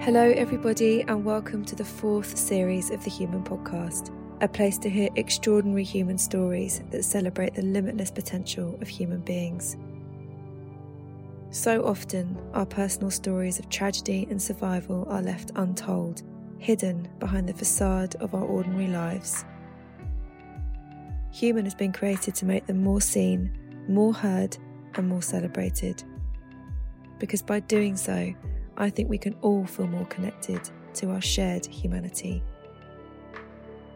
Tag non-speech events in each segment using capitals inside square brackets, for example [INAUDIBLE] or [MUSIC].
Hello, everybody, and welcome to the fourth series of the Human Podcast, a place to hear extraordinary human stories that celebrate the limitless potential of human beings. So often, our personal stories of tragedy and survival are left untold, hidden behind the facade of our ordinary lives. Human has been created to make them more seen, more heard, and more celebrated. Because by doing so, I think we can all feel more connected to our shared humanity.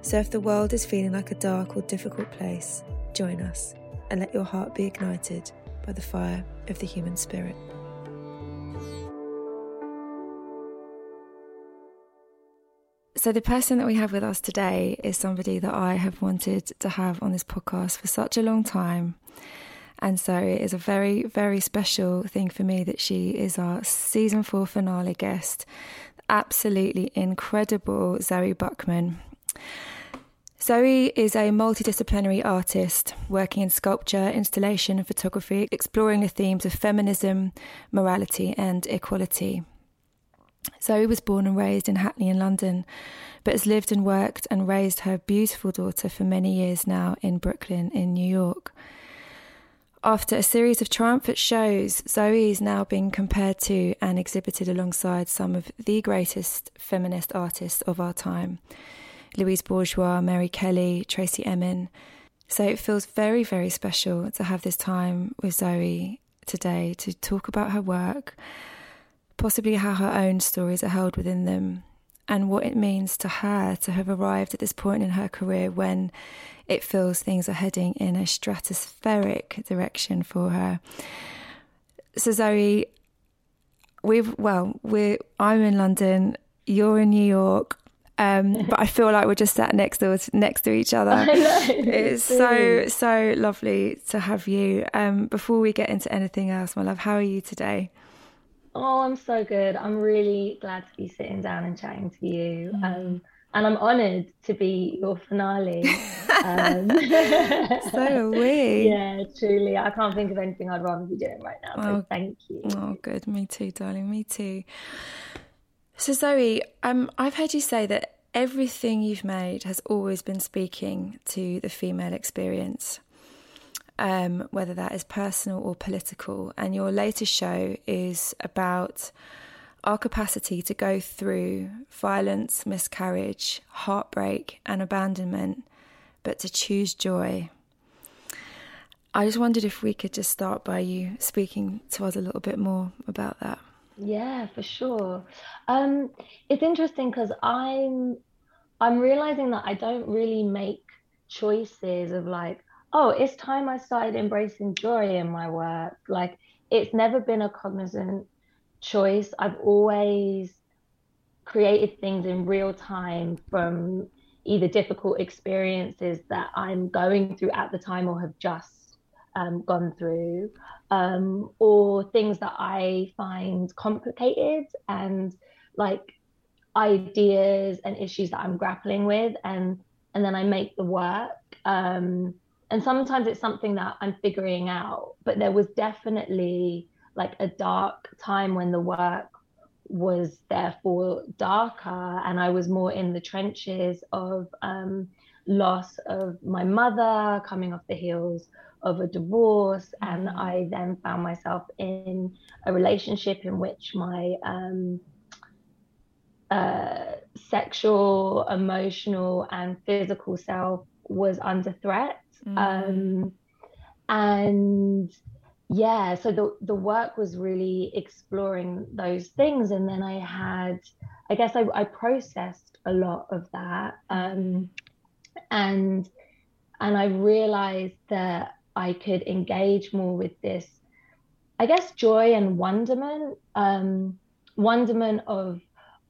So if the world is feeling like a dark or difficult place, join us and let your heart be ignited by the fire of the human spirit. So, the person that we have with us today is somebody that I have wanted to have on this podcast for such a long time. And so it is a very, very special thing for me that she is our season four finale guest. Absolutely incredible Zoe Buckman. Zoe is a multidisciplinary artist working in sculpture, installation, and photography, exploring the themes of feminism, morality, and equality. Zoe was born and raised in Hackney in London, but has lived and worked and raised her beautiful daughter for many years now in Brooklyn, in New York. After a series of triumphant shows, Zoe is now being compared to and exhibited alongside some of the greatest feminist artists of our time Louise Bourgeois, Mary Kelly, Tracey Emin. So it feels very, very special to have this time with Zoe today to talk about her work, possibly how her own stories are held within them, and what it means to her to have arrived at this point in her career when it feels things are heading in a stratospheric direction for her. So Zoe, we've well, we're I'm in London, you're in New York. Um, [LAUGHS] but I feel like we're just sat next to next to each other. It's so so lovely to have you. Um, before we get into anything else, my love, how are you today? Oh, I'm so good. I'm really glad to be sitting down and chatting to you. Mm. Um, and I'm honoured to be your finale. Um, [LAUGHS] so are we. [LAUGHS] Yeah, truly. I can't think of anything I'd rather be doing right now. Oh, thank you. Oh, good. Me too, darling. Me too. So, Zoe, um, I've heard you say that everything you've made has always been speaking to the female experience, um, whether that is personal or political. And your latest show is about our capacity to go through violence, miscarriage, heartbreak, and abandonment, but to choose joy. I just wondered if we could just start by you speaking to us a little bit more about that. Yeah, for sure. Um, it's interesting because I'm I'm realizing that I don't really make choices of like, oh, it's time I started embracing joy in my work. Like it's never been a cognizant choice. I've always created things in real time from either difficult experiences that I'm going through at the time or have just um, gone through, um, or things that I find complicated and like ideas and issues that I'm grappling with, and and then I make the work. Um, and sometimes it's something that I'm figuring out, but there was definitely like a dark time when the work was therefore darker and I was more in the trenches of um, loss of my mother coming off the heels of a divorce mm-hmm. and I then found myself in a relationship in which my um, uh, sexual, emotional, and physical self was under threat. Mm. Um, and yeah, so the, the work was really exploring those things. And then I had, I guess I, I processed a lot of that. Um, and and I realized that I could engage more with this, I guess, joy and wonderment, um, wonderment of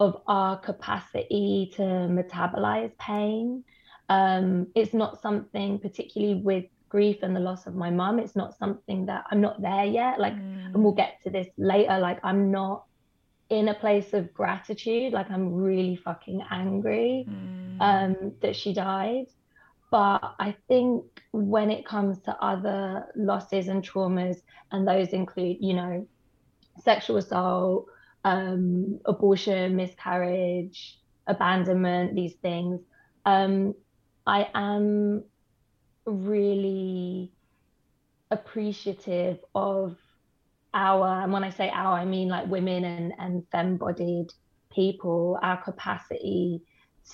of our capacity to metabolize pain. Um, it's not something particularly with grief and the loss of my mum. It's not something that I'm not there yet. Like, mm. and we'll get to this later. Like, I'm not in a place of gratitude. Like, I'm really fucking angry mm. um, that she died. But I think when it comes to other losses and traumas, and those include, you know, sexual assault, um, abortion, miscarriage, abandonment, these things, um, I am really appreciative of our, and when I say our, I mean like women and, and femme bodied people, our capacity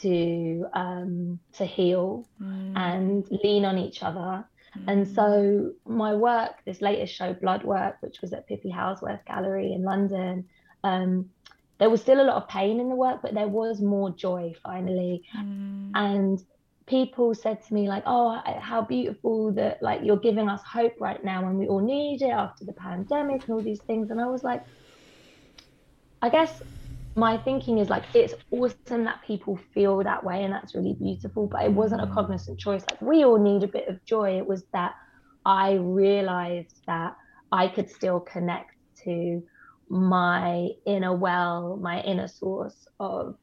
to um, to heal mm. and lean on each other. Mm. And so my work, this latest show, Blood Work, which was at Pippy Houldsworth Gallery in London, um, there was still a lot of pain in the work, but there was more joy finally. Mm. And people said to me like, "Oh, how beautiful that like you're giving us hope right now, and we all need it after the pandemic and all these things." And I was like, I guess my thinking is like it's awesome that people feel that way and that's really beautiful but it wasn't a mm. cognizant choice like we all need a bit of joy it was that i realized that i could still connect to my inner well my inner source of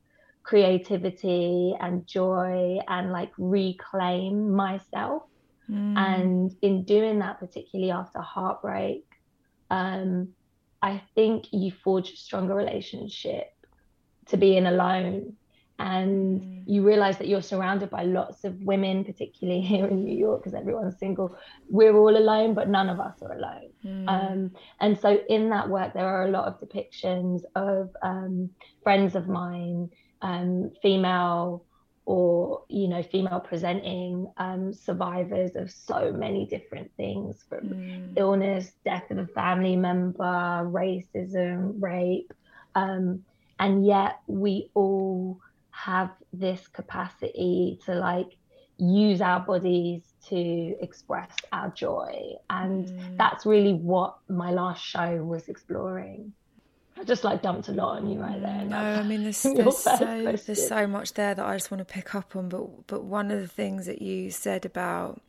creativity and joy and like reclaim myself mm. and in doing that particularly after heartbreak um i think you forge a stronger relationship to being alone and mm. you realize that you're surrounded by lots of women particularly [LAUGHS] here in new york because everyone's single we're all alone but none of us are alone mm. um, and so in that work there are a lot of depictions of um, friends of mine um, female or you know female presenting um, survivors of so many different things from mm. illness death of a family member racism rape um, and yet we all have this capacity to like use our bodies to express our joy and mm. that's really what my last show was exploring I just like dumped a lot on you right there. No, I mean there's, [LAUGHS] there's so there's so much there that I just want to pick up on. But but one of the things that you said about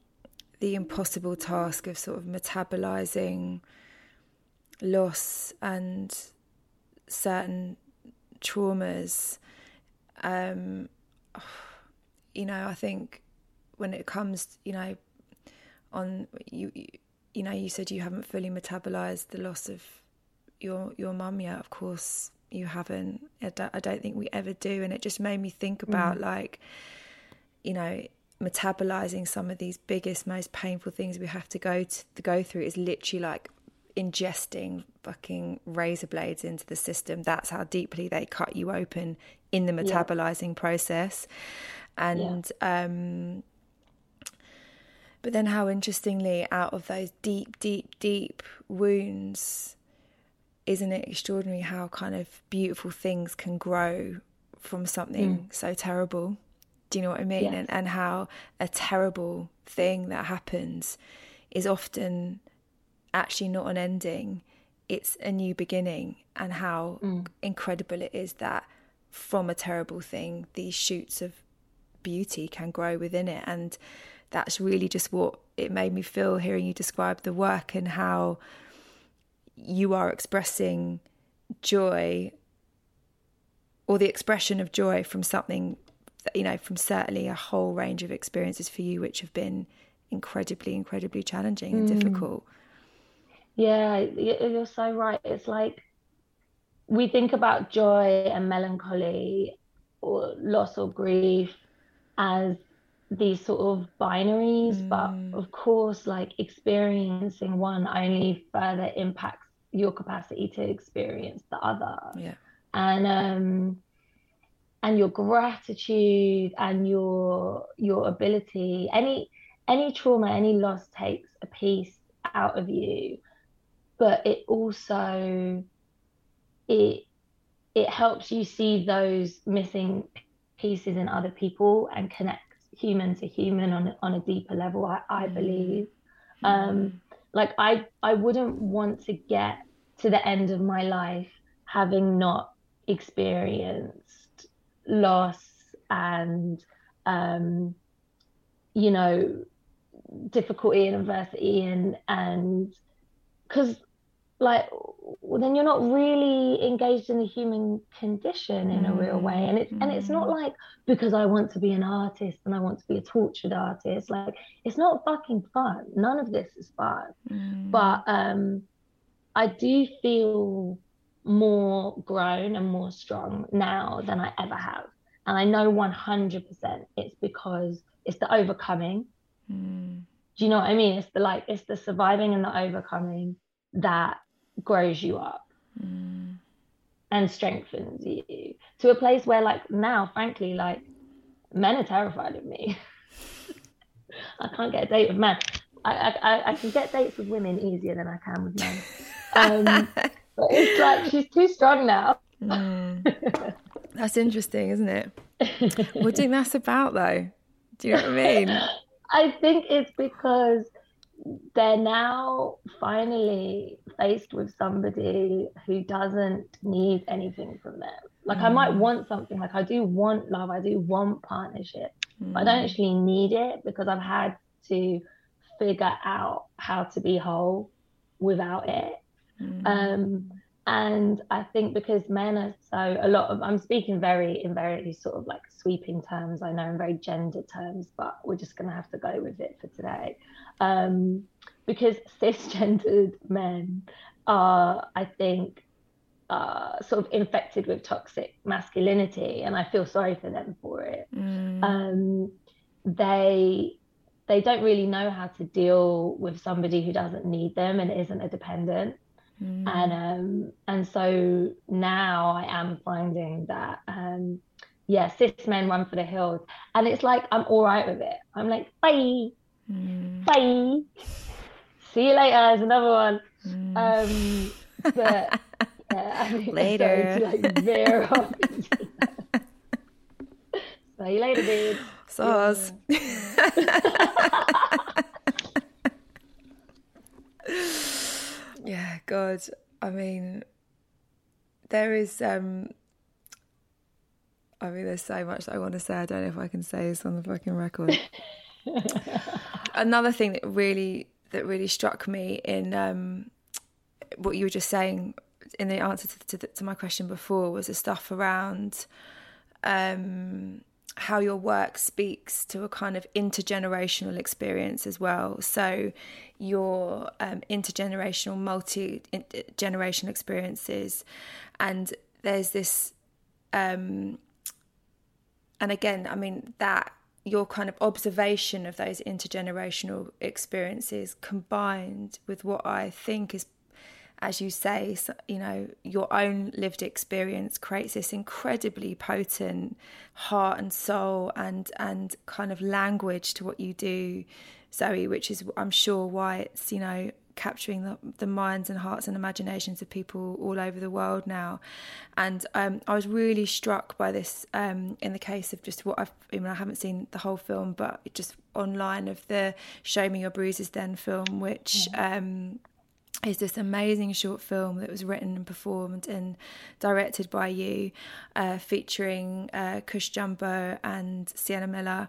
the impossible task of sort of metabolizing loss and certain traumas, um, you know, I think when it comes, you know, on you, you know, you said you haven't fully metabolized the loss of your your mum yet. Of course, you haven't. I don't, I don't think we ever do, and it just made me think about mm. like, you know, metabolizing some of these biggest, most painful things we have to go to, to go through is literally like ingesting fucking razor blades into the system. That's how deeply they cut you open in the metabolizing yeah. process. And yeah. um but then how interestingly out of those deep, deep, deep wounds, isn't it extraordinary how kind of beautiful things can grow from something mm. so terrible? Do you know what I mean? And and how a terrible thing that happens is often actually not an ending, it's a new beginning, and how mm. incredible it is that from a terrible thing, these shoots of beauty can grow within it. And that's really just what it made me feel hearing you describe the work and how you are expressing joy or the expression of joy from something you know from certainly a whole range of experiences for you which have been incredibly incredibly challenging and mm. difficult yeah, you're so right. It's like we think about joy and melancholy or loss or grief as these sort of binaries, mm. but of course, like experiencing one only further impacts your capacity to experience the other. Yeah. And um and your gratitude and your your ability any any trauma any loss takes a piece out of you but it also it it helps you see those missing pieces in other people and connect human to human on on a deeper level i, I mm. believe um like i i wouldn't want to get to the end of my life having not experienced loss and um you know difficulty and adversity and and because like well, then you're not really engaged in the human condition in a real way and it's mm. and it's not mm. like because i want to be an artist and i want to be a tortured artist like it's not fucking fun none of this is fun mm. but um i do feel more grown and more strong now than i ever have and i know 100% it's because it's the overcoming mm. do you know what i mean it's the like it's the surviving and the overcoming that grows you up mm. and strengthens you to a place where like now frankly like men are terrified of me. [LAUGHS] I can't get a date with men. I, I, I can get dates with women easier than i can with men. Um, [LAUGHS] but it's like she's too strong now. Mm. [LAUGHS] that's interesting isn't it? What do you think that's about though? Do you know what i mean? I think it's because they're now finally faced with somebody who doesn't need anything from them. Like mm. I might mm. want something, like I do want love, I do want partnership, mm. but I don't mm. actually need it because I've had to figure out how to be whole without it. Mm. Um, and I think because men are so a lot of I'm speaking very in very sort of like sweeping terms, I know in very gender terms, but we're just gonna have to go with it for today um, because [LAUGHS] cisgendered men are, I think, uh, sort of infected with toxic masculinity, and I feel sorry for them for it. Mm. Um, they they don't really know how to deal with somebody who doesn't need them and isn't a dependent. Mm. And um, and so now I am finding that um, yeah, cis men run for the hills, and it's like I'm all right with it. I'm like bye, Mm. Bye. See you later. There's another one. Mm. Um, but [LAUGHS] yeah, I mean, later. To, like, veer off. [LAUGHS] See you later, dude. Sauce. yeah, God. I mean, there is. um I mean, there's so much that I want to say. I don't know if I can say this on the fucking record. [LAUGHS] Another thing that really that really struck me in um, what you were just saying in the answer to, to, to my question before was the stuff around um, how your work speaks to a kind of intergenerational experience as well. So your um, intergenerational, multi generational experiences, and there's this. Um, and again, I mean that your kind of observation of those intergenerational experiences combined with what I think is, as you say, you know, your own lived experience creates this incredibly potent heart and soul and and kind of language to what you do, Zoe, which is I'm sure why it's you know capturing the, the, minds and hearts and imaginations of people all over the world now. And um, I was really struck by this um, in the case of just what I've, I mean, I haven't seen the whole film, but just online of the Show Me Your Bruises Then film, which. Um, is this amazing short film that was written and performed and directed by you, uh, featuring uh, Cush Jumbo and Sienna Miller.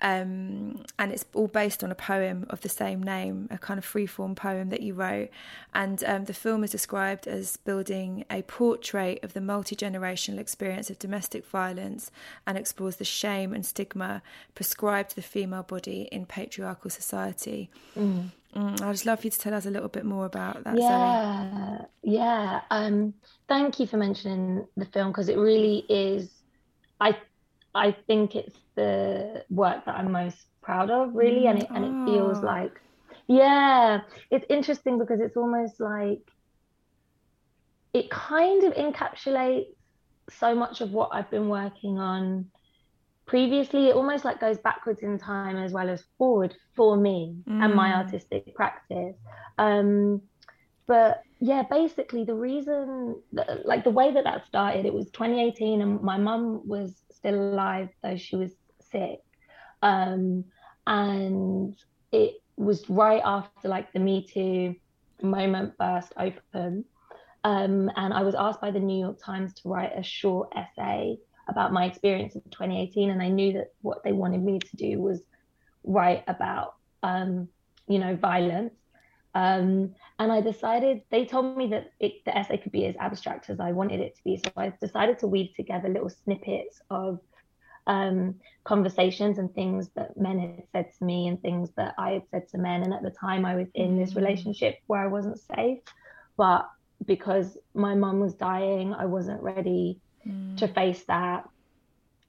Um, and it's all based on a poem of the same name, a kind of freeform poem that you wrote. And um, the film is described as building a portrait of the multi generational experience of domestic violence and explores the shame and stigma prescribed to the female body in patriarchal society. Mm. Mm, I'd just love you to tell us a little bit more about that. Yeah, Zoe. yeah. Um, thank you for mentioning the film because it really is. I I think it's the work that I'm most proud of, really, mm, and it and it feels oh. like, yeah, it's interesting because it's almost like it kind of encapsulates so much of what I've been working on previously it almost like goes backwards in time as well as forward for me mm. and my mm. artistic practice um but yeah basically the reason that, like the way that that started it was 2018 and my mum was still alive though she was sick um and it was right after like the me too moment burst open um and i was asked by the new york times to write a short essay about my experience in 2018 and i knew that what they wanted me to do was write about um, you know violence. Um, and i decided they told me that it, the essay could be as abstract as i wanted it to be. So i decided to weave together little snippets of um, conversations and things that men had said to me and things that i had said to men. And at the time i was in this mm. relationship where i wasn't safe. But because my mum was dying i wasn't ready mm. to face that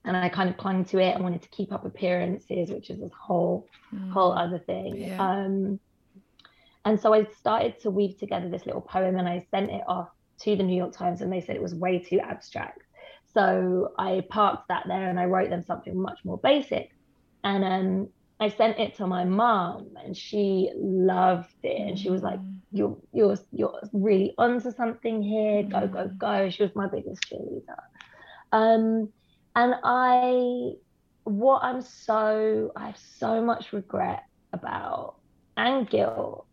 and I kind of clung to it. I wanted to keep up appearances, which is this whole mm. whole other thing. Yeah. Um, and so I started to weave together this little poem, and I sent it off to the New York Times, and they said it was way too abstract. So I parked that there, and I wrote them something much more basic. And um, I sent it to my mom, and she loved it, and she was like, mm. "You're you're you're really onto something here. Go go mm. go!" She was my biggest cheerleader. Um, and I, what I'm so I have so much regret about and guilt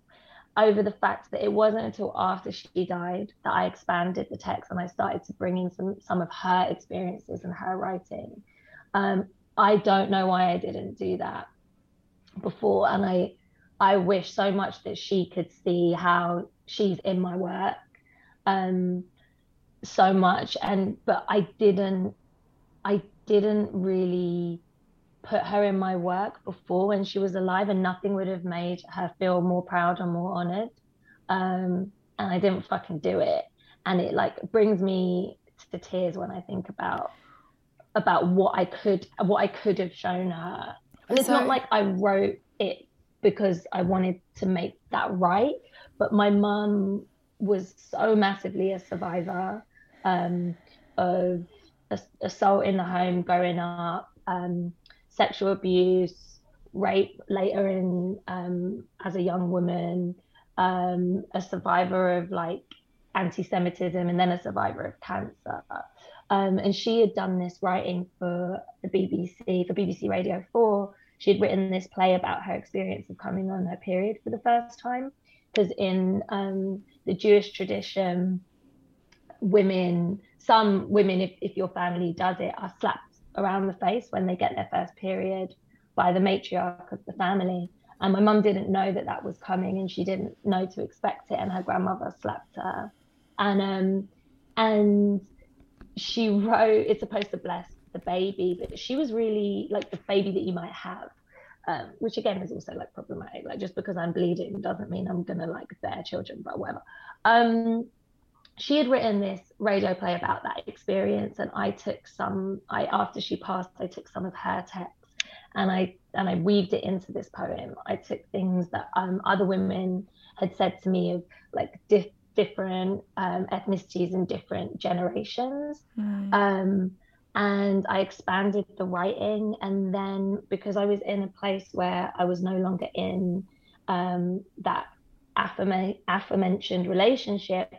over the fact that it wasn't until after she died that I expanded the text and I started to bring in some some of her experiences and her writing. Um, I don't know why I didn't do that before and i i wish so much that she could see how she's in my work um so much. And but i didn't i didn't really put her in my work before when she was alive and nothing would have made her feel more proud or more honored. Um and i didn't fucking do it. And it like brings me to tears when i think about about what i could what i could have shown her. And it's so, not like I wrote it because I wanted to make that right, but my mum was so massively a survivor um, of assault in the home growing up, um, sexual abuse, rape later in um, as a young woman, um, a survivor of like anti-Semitism, and then a survivor of cancer. Um, and she had done this writing for the BBC, for BBC Radio 4, she'd written this play about her experience of coming on her period for the first time. Because in um, the Jewish tradition, women, some women, if, if your family does it, are slapped around the face when they get their first period by the matriarch of the family. And my mum didn't know that that was coming, and she didn't know to expect it. And her grandmother slapped her, and um, and she wrote, "It's supposed to bless the baby, but she was really like the baby that you might have, um, which again is also like problematic. Like just because I'm bleeding doesn't mean I'm gonna like bear children, but whatever. Um, she had written this radio play about that experience, and I took some. I after she passed, I took some of her text and I and I weaved it into this poem. I took things that um, other women had said to me of like di- different um, ethnicities and different generations. Mm. And I expanded the writing. And then because I was in a place where I was no longer in um, that aforementioned relationship,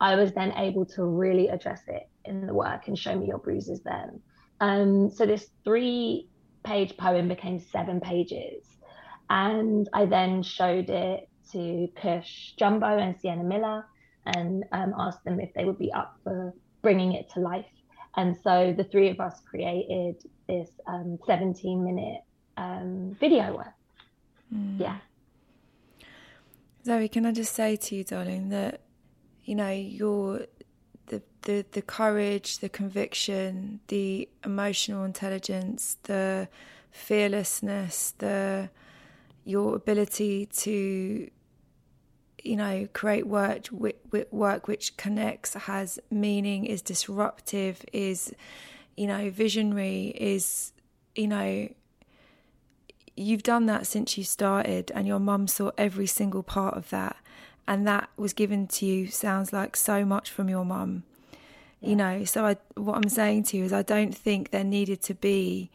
I was then able to really address it in the work and show me your bruises then. Um, so this three page poem became seven pages. And I then showed it to Cush Jumbo and Sienna Miller and um, asked them if they would be up for bringing it to life and so the three of us created this um, 17 minute um, video work. Mm. Yeah. Zoe, can I just say to you, darling, that you know your the the the courage, the conviction, the emotional intelligence, the fearlessness, the your ability to you know, create work work which connects, has meaning, is disruptive, is you know, visionary, is you know, you've done that since you started, and your mum saw every single part of that, and that was given to you. Sounds like so much from your mum. You know, so I what I'm saying to you is I don't think there needed to be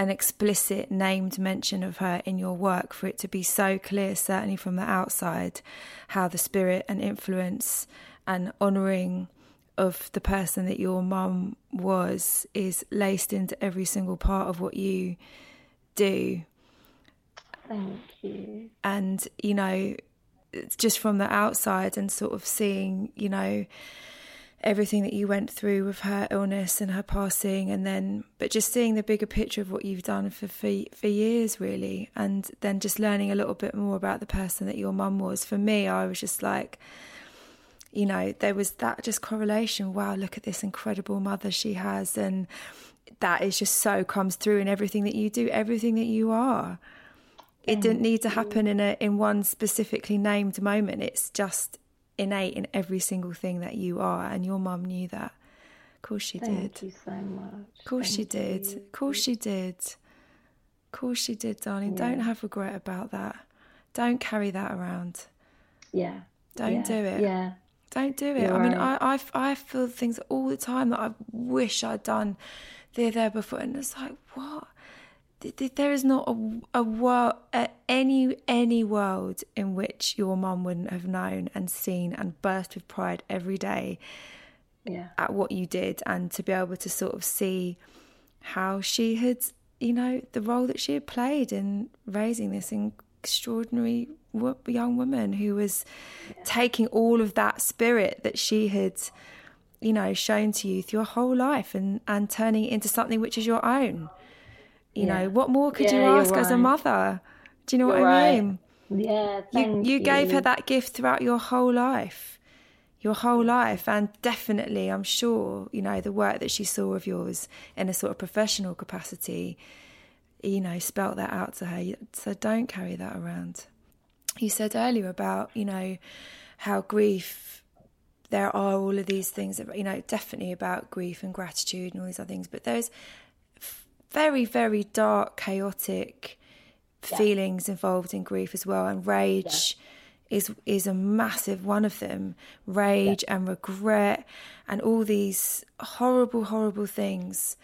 an explicit named mention of her in your work for it to be so clear, certainly from the outside, how the spirit and influence and honouring of the person that your mum was is laced into every single part of what you do. Thank you. And, you know, just from the outside and sort of seeing, you know, everything that you went through with her illness and her passing and then but just seeing the bigger picture of what you've done for for, for years really and then just learning a little bit more about the person that your mum was. For me I was just like you know there was that just correlation. Wow look at this incredible mother she has. And that is just so comes through in everything that you do everything that you are. It didn't need to happen in a in one specifically named moment. It's just innate in every single thing that you are, and your mum knew that. Of course she Thank did. Thank you so much. Of course Thank she did. You. Of course she did. Of course she did, darling. Yeah. Don't have regret about that. Don't carry that around. Yeah. Don't yeah. do it. Yeah. Don't do it. You're I mean, right. I, I I feel things all the time that I wish I'd done there there before, and it's like what there is not a, a world, any any world in which your mum wouldn't have known and seen and burst with pride every day yeah. at what you did, and to be able to sort of see how she had, you know, the role that she had played in raising this extraordinary young woman who was yeah. taking all of that spirit that she had, you know, shown to you through your whole life and and turning it into something which is your own. You yeah. know, what more could yeah, you ask right. as a mother? Do you know you're what I right. mean? Yeah, you, you gave her that gift throughout your whole life. Your whole life, and definitely, I'm sure, you know, the work that she saw of yours in a sort of professional capacity, you know, spelt that out to her. So don't carry that around. You said earlier about, you know, how grief, there are all of these things that, you know, definitely about grief and gratitude and all these other things, but there's very, very dark, chaotic yeah. feelings involved in grief as well. And rage yeah. is is a massive one of them. Rage yeah. and regret and all these horrible, horrible things.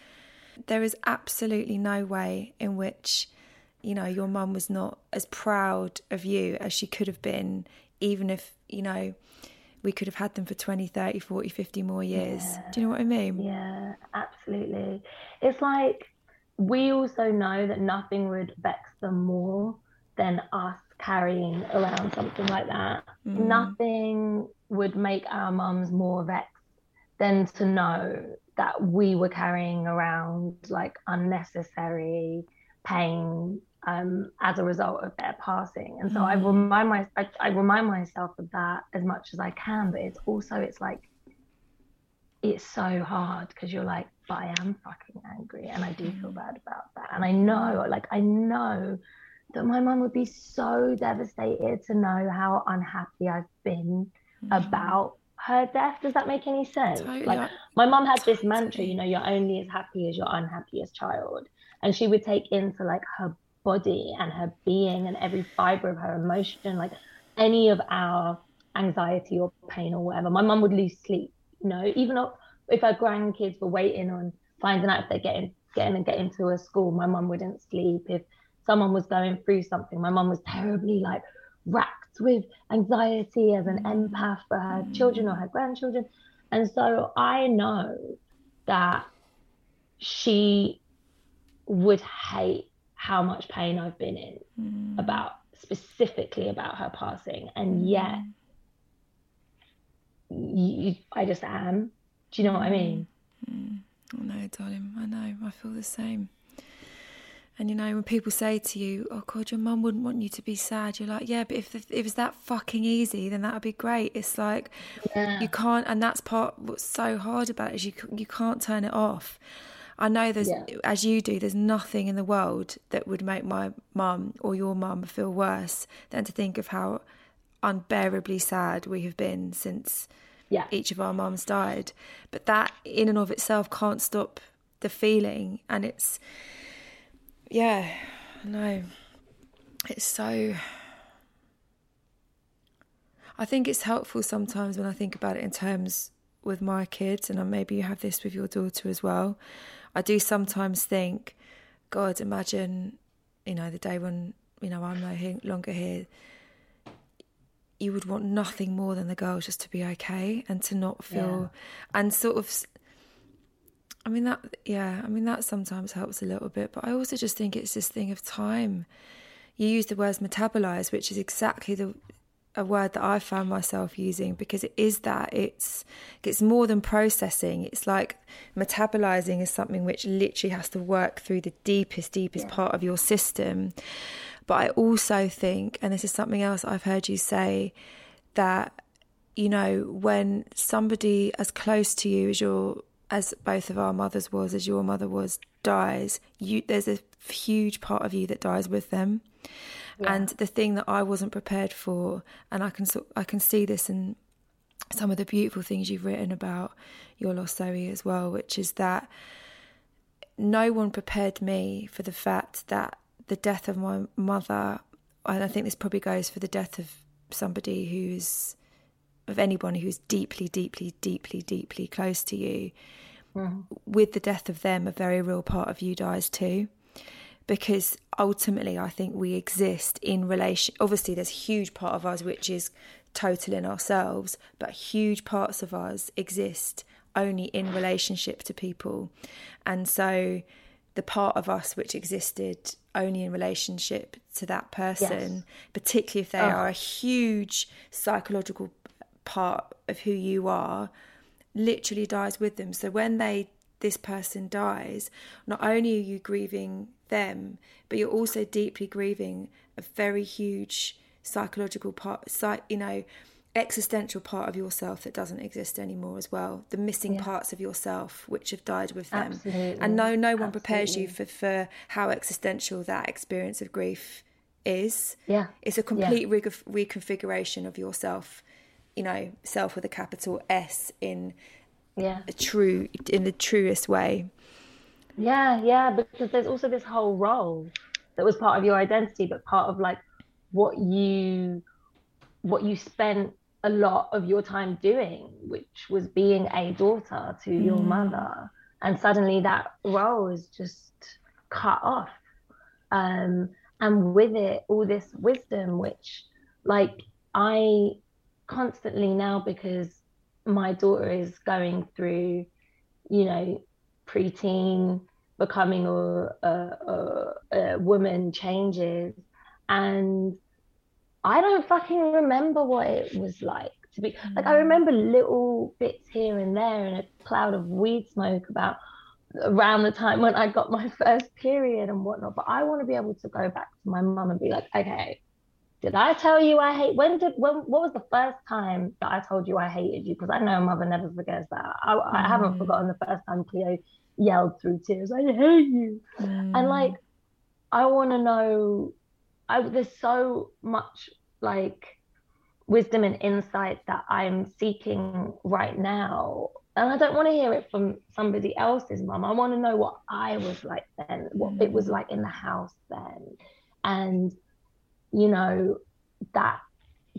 There is absolutely no way in which, you know, your mum was not as proud of you as she could have been, even if, you know, we could have had them for 20, 30, 40, 50 more years. Do you know what I mean? Yeah, absolutely. It's like we also know that nothing would vex them more than us carrying around something like that. Mm. Nothing would make our mums more vexed than to know that we were carrying around like unnecessary pain um, as a result of their passing. And so mm. I remind my I, I remind myself of that as much as I can. But it's also it's like it's so hard because you're like, but I am fucking angry and I do feel bad about that. And I know, like, I know that my mum would be so devastated to know how unhappy I've been mm. about her death. Does that make any sense? Totally. Like, my mum had this mantra, you know, you're only as happy as your unhappiest child. And she would take into like her body and her being and every fiber of her emotion, like any of our anxiety or pain or whatever. My mum would lose sleep, you know, even though if her grandkids were waiting on finding out if they're getting getting and getting to a school, my mum wouldn't sleep. If someone was going through something, my mum was terribly like racked with anxiety as an mm. empath for her mm. children or her grandchildren. And so I know that she would hate how much pain I've been in mm. about specifically about her passing. And mm. yet you, I just am. Do you know what I mean? Mm. I know, darling. I know. I feel the same. And you know, when people say to you, "Oh God, your mum wouldn't want you to be sad," you're like, "Yeah, but if, if it was that fucking easy, then that would be great." It's like yeah. you can't, and that's part what's so hard about it is you you can't turn it off. I know there's, Yeah. as you do, there's nothing in the world that would make my mum or your mum feel worse than to think of how unbearably sad we have been since Yeah. each of our mums died. But that, in and of itself, can't stop the feeling. And it's, yeah, no, it's so. I think it's helpful sometimes when I think about it in terms with my kids, and maybe you have this with your daughter as well. I do sometimes think, God, imagine, you know, the day when you know I'm no longer here. You would want nothing more than the girls just to be okay and to not feel, yeah. and sort of. I mean that, yeah. I mean that sometimes helps a little bit, but I also just think it's this thing of time. You use the words metabolize, which is exactly the a word that I found myself using because it is that it's it's more than processing. It's like metabolizing is something which literally has to work through the deepest, deepest yeah. part of your system. But I also think, and this is something else I've heard you say, that you know when somebody as close to you as your as both of our mothers was, as your mother was, dies, you there's a huge part of you that dies with them. Yeah. And the thing that I wasn't prepared for, and I can I can see this in some of the beautiful things you've written about your lost Zoe as well, which is that no one prepared me for the fact that the death of my mother, and I think this probably goes for the death of somebody who's of anyone who's deeply, deeply, deeply, deeply close to you. Mm. With the death of them, a very real part of you dies too because ultimately I think we exist in relation obviously there's a huge part of us which is total in ourselves but huge parts of us exist only in relationship to people and so the part of us which existed only in relationship to that person yes. particularly if they oh. are a huge psychological part of who you are literally dies with them so when they this person dies, not only are you grieving them, but you're also deeply grieving a very huge psychological part, you know, existential part of yourself that doesn't exist anymore as well. The missing yeah. parts of yourself which have died with them. Absolutely. And no, no one Absolutely. prepares you for, for how existential that experience of grief is. Yeah. It's a complete yeah. re- reconfiguration of yourself, you know, self with a capital S in yeah a true in the truest way yeah yeah because there's also this whole role that was part of your identity but part of like what you what you spent a lot of your time doing which was being a daughter to mm. your mother and suddenly that role is just cut off um, and with it all this wisdom which like i constantly now because my daughter is going through, you know, preteen, becoming a, a, a, a woman changes. And I don't fucking remember what it was like to be like I mm. remember little bits here and there in a cloud of weed smoke about around the time when I got my [LAUGHS] first period and whatnot. But I want to be able to go back to my mum and be like, okay, did I tell you I hate? When did when? What was the first time that I told you I hated you? Because I know mother never forgets that. I, mm. I haven't mm. forgotten the first time Cleo yelled through tears, "I hate you," mm. and like I want to know. I there's so much like wisdom and insight that I'm seeking right now. And I don't want to hear it from somebody else's mum. I want to know what I was like then, what it was mm. like in the house then. And you know, that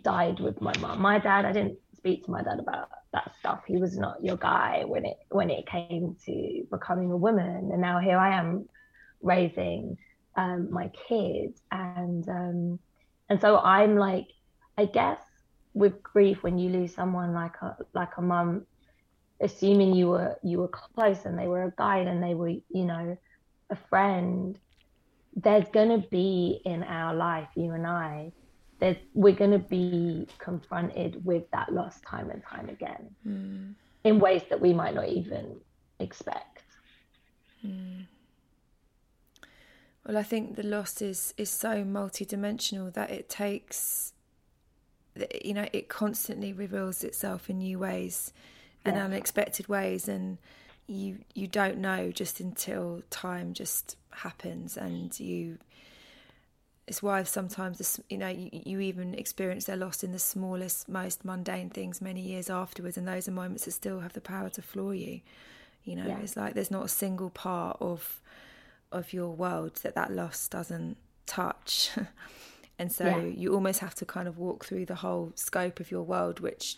died with my mom. My dad, I didn't speak to my dad about that stuff. He was not your guy when it when it came to becoming a woman. And now here I am raising um, my kids, and um, and so I'm like, I guess with grief, when you lose someone like a like a mum, assuming you were you were close and they were a guide and they were you know a friend there's going to be in our life, you and I, that we're going to be confronted with that loss time and time again mm. in ways that we might not even expect. Mm. Well, I think the loss is is so multidimensional that it takes, you know, it constantly reveals itself in new ways and yeah. unexpected ways, and you you don't know just until time just happens and you it's why sometimes you know you, you even experience their loss in the smallest most mundane things many years afterwards and those are moments that still have the power to floor you you know yeah. it's like there's not a single part of of your world that that loss doesn't touch. [LAUGHS] And so yeah. you almost have to kind of walk through the whole scope of your world which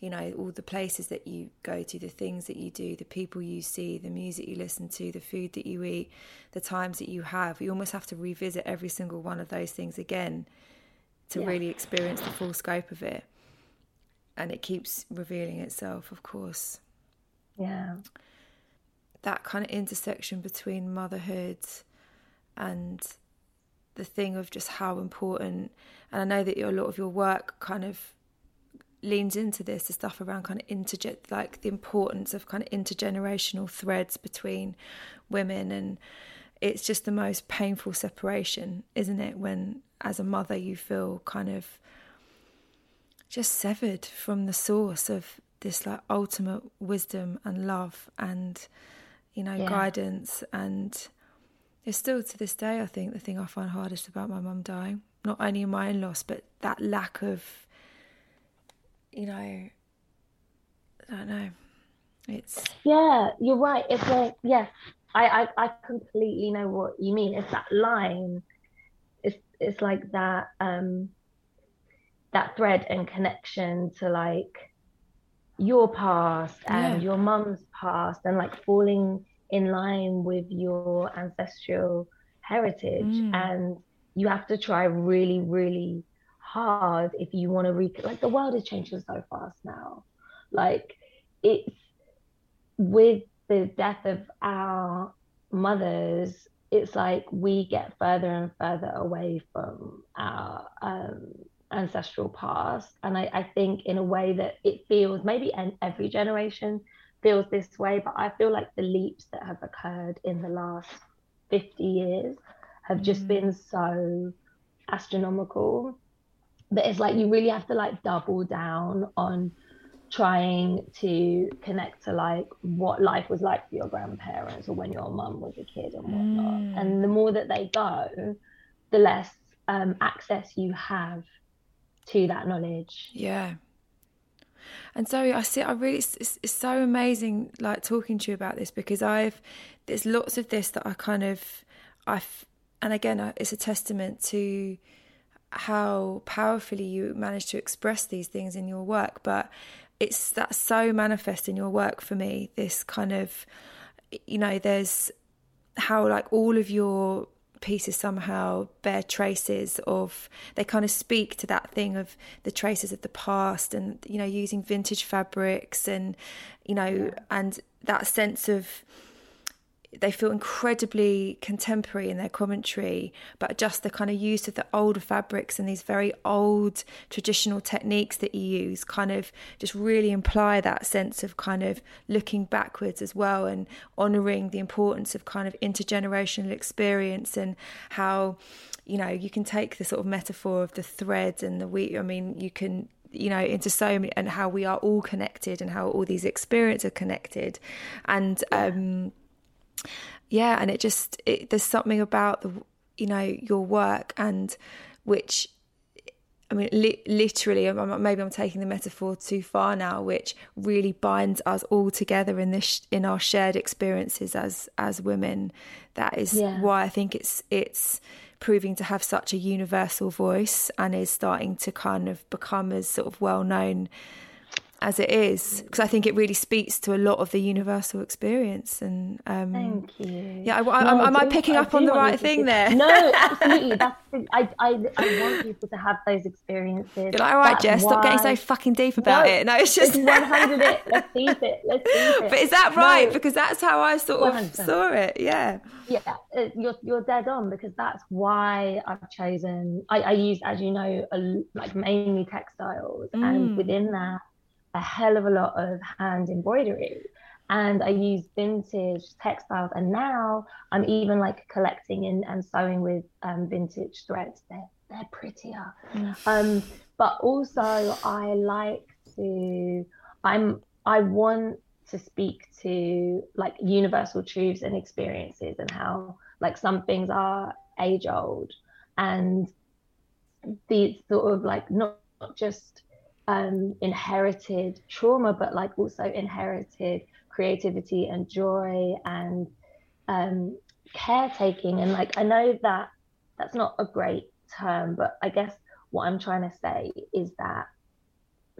you know all the places that you go to the things that you do the people you see the music you listen to the food that you eat the times that you have. You almost have to revisit every single one of those things again to yeah. really experience the full scope of it. And it keeps revealing itself of course. Yeah that kind of intersection between motherhood and the thing of just how important and I know that a lot of your work kind of leans into this the stuff around kind of interge like the importance of kind of intergenerational threads between women and it's just the most painful separation isn't it when as a mother you feel kind of just severed from the source of this like ultimate wisdom and love and you know yeah. guidance and it's still to this day i think the thing i find hardest about my mum dying not only in my own loss but that lack of you know, I don't know. It's yeah, you're right. It's like yeah, I, I I completely know what you mean. It's that line. It's it's like that um that thread and connection to like your past and yeah. your mum's past and like falling in line with your ancestral heritage mm. and you have to try really really hard if you want to re like the world is changing so fast now like it's with the death of our mothers it's like we get further and further away from our um, ancestral past and I, I think in a way that it feels maybe and every generation feels this way but i feel like the leaps that have occurred in the last 50 years have just mm. been so astronomical that it's like you really have to like double down on trying to connect to like what life was like for your grandparents or when your mum was a kid and whatnot. Mm. And the more that they go, the less um, access you have to that knowledge. Yeah. And so I see, I really, it's, it's so amazing, like talking to you about this because I've, there's lots of this that I kind of, I've, and again, it's a testament to how powerfully you manage to express these things in your work but it's that's so manifest in your work for me this kind of you know there's how like all of your pieces somehow bear traces of they kind of speak to that thing of the traces of the past and you know using vintage fabrics and you know yeah. and that sense of they feel incredibly contemporary in their commentary, but just the kind of use of the older fabrics and these very old traditional techniques that you use kind of just really imply that sense of kind of looking backwards as well and honoring the importance of kind of intergenerational experience and how you know you can take the sort of metaphor of the thread and the wheat i mean you can you know into so many and how we are all connected and how all these experiences are connected. And um yeah, and it just it, there's something about the you know your work and which I mean, li- literally, maybe I'm taking the metaphor too far now, which really binds us all together in this in our shared experiences as as women. That is yeah. why I think it's it's proving to have such a universal voice and is starting to kind of become as sort of well known as it is because I think it really speaks to a lot of the universal experience. And um, thank you. Yeah, I, I, no, am I, I picking up on the right thing there? No, [LAUGHS] absolutely. That's the, I, I, I want people to have those experiences. You're like, all right, That's Jess, why... stop getting so fucking deep about no, it. No, it's just 100 it. Let's deep it. Let's deep it. But is that right? No, because that's how I sort 100%. of saw it. Yeah. Yeah, uh, you're you're dead on because that's why I've chosen. I, I use, as you know, a, like mainly textiles, mm. and within that a hell of a lot of hand embroidery and I use vintage textiles. And now I'm even like collecting and, and sewing with um, vintage threads. They're they're prettier. Mm. Um, but also I like to I'm I want to speak to like universal truths and experiences and how like some things are age old and these sort of like not just um, inherited trauma, but like also inherited creativity and joy and um, caretaking. And like, I know that that's not a great term, but I guess what I'm trying to say is that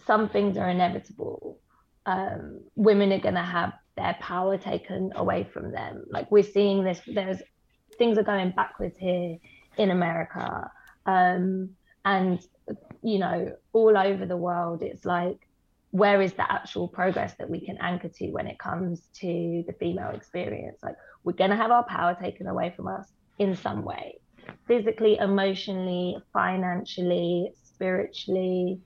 some things are inevitable. Um, women are going to have their power taken away from them. Like we're seeing this, there's things are going backwards here in America. Um, and, you know, all over the world, it's like, where is the actual progress that we can anchor to when it comes to the female experience? Like, we're going to have our power taken away from us in some way physically, emotionally, financially, spiritually,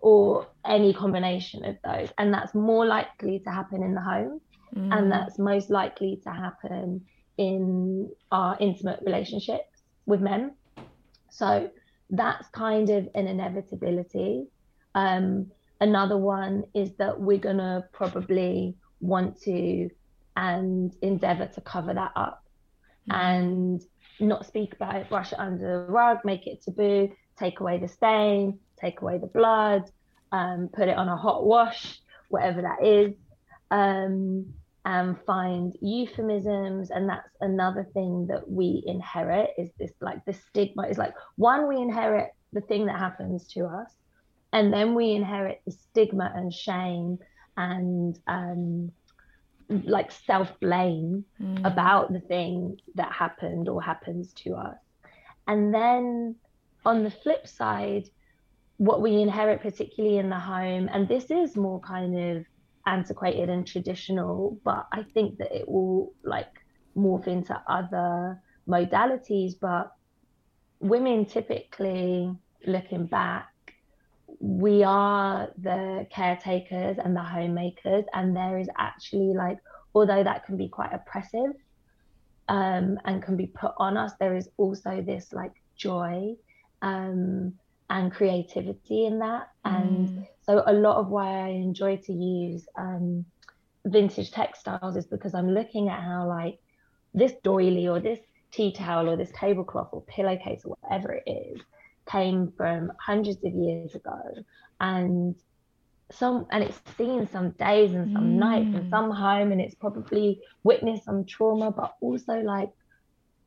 or any combination of those. And that's more likely to happen in the home. Mm. And that's most likely to happen in our intimate relationships with men. So that's kind of an inevitability. Um, another one is that we're going to probably want to and endeavor to cover that up mm. and not speak about it, brush it under the rug, make it taboo, take away the stain, take away the blood, um, put it on a hot wash, whatever that is, um, and find euphemisms. And that's another thing that we inherit is this like the stigma is like one, we inherit the thing that happens to us, and then we inherit the stigma and shame and um, like self blame mm. about the thing that happened or happens to us. And then on the flip side, what we inherit, particularly in the home, and this is more kind of antiquated and traditional, but I think that it will like morph into other modalities. But women typically, looking back, we are the caretakers and the homemakers, and there is actually like, although that can be quite oppressive um, and can be put on us, there is also this like joy um, and creativity in that. Mm. So, a lot of why I enjoy to use um, vintage textiles is because I'm looking at how like this doily or this tea towel or this tablecloth or pillowcase or whatever it is came from hundreds of years ago and some and it's seen some days and some mm. nights and some home and it's probably witnessed some trauma but also like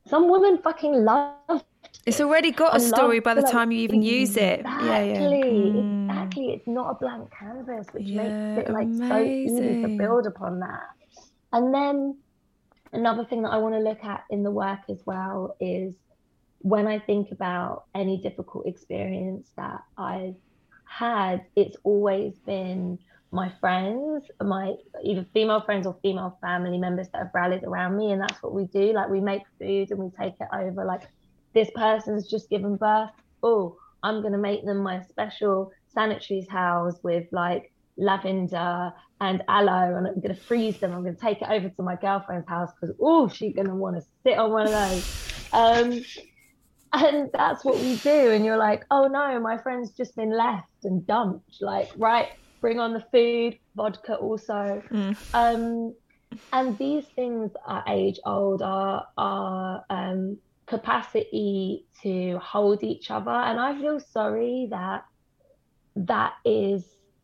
some women fucking love it's already got a story by the like, time you even use it exactly yeah, yeah. Mm. Exactly it's not a blank canvas which yeah, makes it like amazing. so easy to build upon that and then another thing that i want to look at in the work as well is when I think about any difficult experience that I've had, it's always been my friends, my either female friends or female family members that have rallied around me. And that's what we do. Like we make food and we take it over. Like this person's just given birth. Oh, I'm going to make them my special sanitary's house with like lavender and aloe and I'm going to freeze them. I'm going to take it over to my girlfriend's house because, oh, she's going to want to sit on one of those. Um, and that's what we do and you're like oh no my friend's just been left and dumped like right bring on the food vodka also mm. um and these things are age old our our um capacity to hold each other and i feel sorry that that is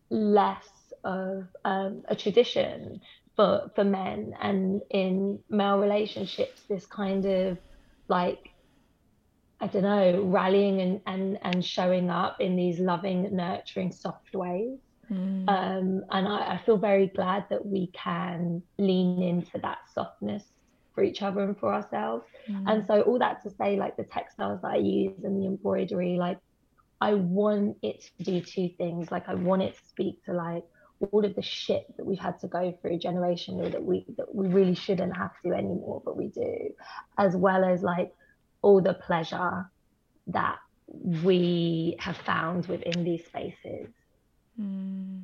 less of um, a tradition for for men and in male relationships this kind of like I don't know, rallying and, and, and showing up in these loving, nurturing, soft ways. Mm. Um, and I, I, feel very glad that we can lean into that softness for each other and for ourselves. Mm. And so, all that to say, like the textiles that I use and the embroidery, like I want it to do two things. Like, I want it to speak to like all of the shit that we've had to go through generationally that we that we really shouldn't have to anymore, but we do, as well as like all the pleasure that we have found within these spaces. Mm.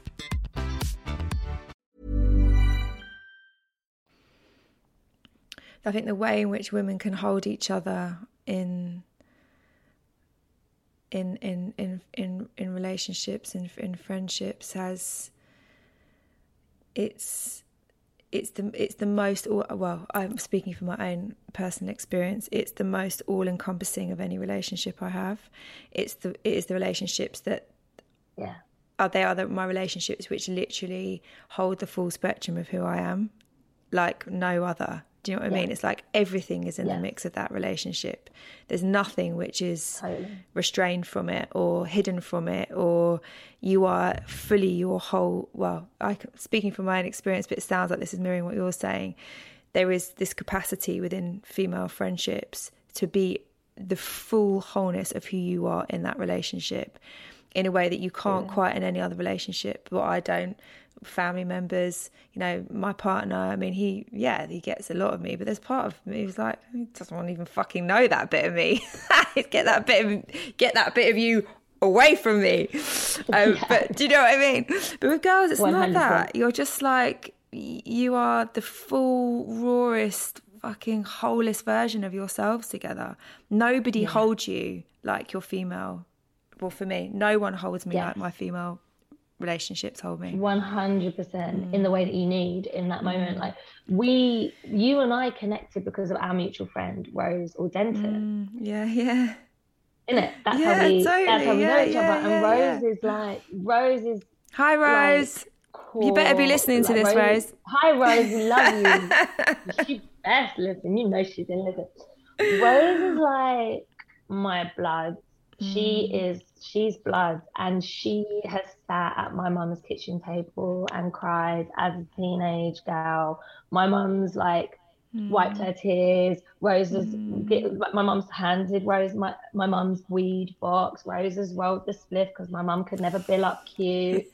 I think the way in which women can hold each other in in in in in, in relationships and in, in friendships has it's it's the it's the most well I'm speaking from my own personal experience it's the most all encompassing of any relationship I have. It's the it is the relationships that yeah. are they are the, my relationships which literally hold the full spectrum of who I am like no other do you know what I mean? It's like everything is in the mix of that relationship. There's nothing which is totally. restrained from it or hidden from it, or you are fully your whole. Well, I speaking from my own experience, but it sounds like this is mirroring what you're saying. There is this capacity within female friendships to be the full wholeness of who you are in that relationship in a way that you can't yeah. quite in any other relationship. But I don't family members, you know, my partner, I mean, he, yeah, he gets a lot of me, but there's part of me who's like, he doesn't want to even fucking know that bit of me. [LAUGHS] get that bit of, get that bit of you away from me. [LAUGHS] Um, yeah. But do you know what I mean? But with girls, it's 100%. not that. You're just like, you are the full, rawest, fucking wholest version of yourselves together. Nobody yeah. holds you like your female. Well, for me, no one holds me yes. like my female relationships hold me 100% mm. in the way that you need in that moment mm. like we you and i connected because of our mutual friend rose or denton mm. yeah yeah in it that's yeah, how we totally. that's how we yeah, know each yeah, other and rose is like rose is hi rose like, cool. you better be listening to this rose, rose. hi rose we love you [LAUGHS] she best listen you know she didn't listen rose is like my blood she mm. is she's blood and she has sat at my mum's kitchen table and cried as a teenage girl my mum's like mm. wiped her tears roses mm. get, my mum's handed rose my, my mum's weed box roses rolled the spliff because my mum could never bill up cute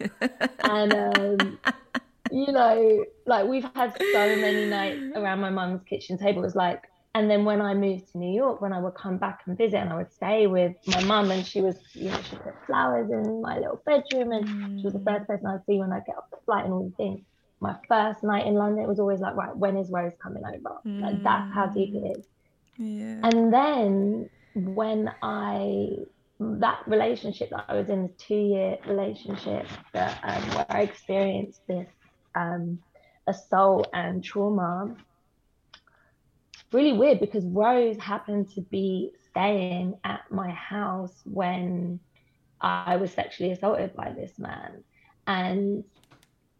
and um, [LAUGHS] you know like we've had so many nights around my mum's kitchen table it was like and then when I moved to New York, when I would come back and visit, and I would stay with my mum, and she was, you know, she put flowers in my little bedroom, and mm. she was the first person I'd see when I get off the flight and all the things. My first night in London, it was always like, right, when is Rose coming over? Mm. Like that's how deep it is. Yeah. And then when I that relationship that I was in, this two year relationship that um, where I experienced this um, assault and trauma really weird because Rose happened to be staying at my house when I was sexually assaulted by this man. And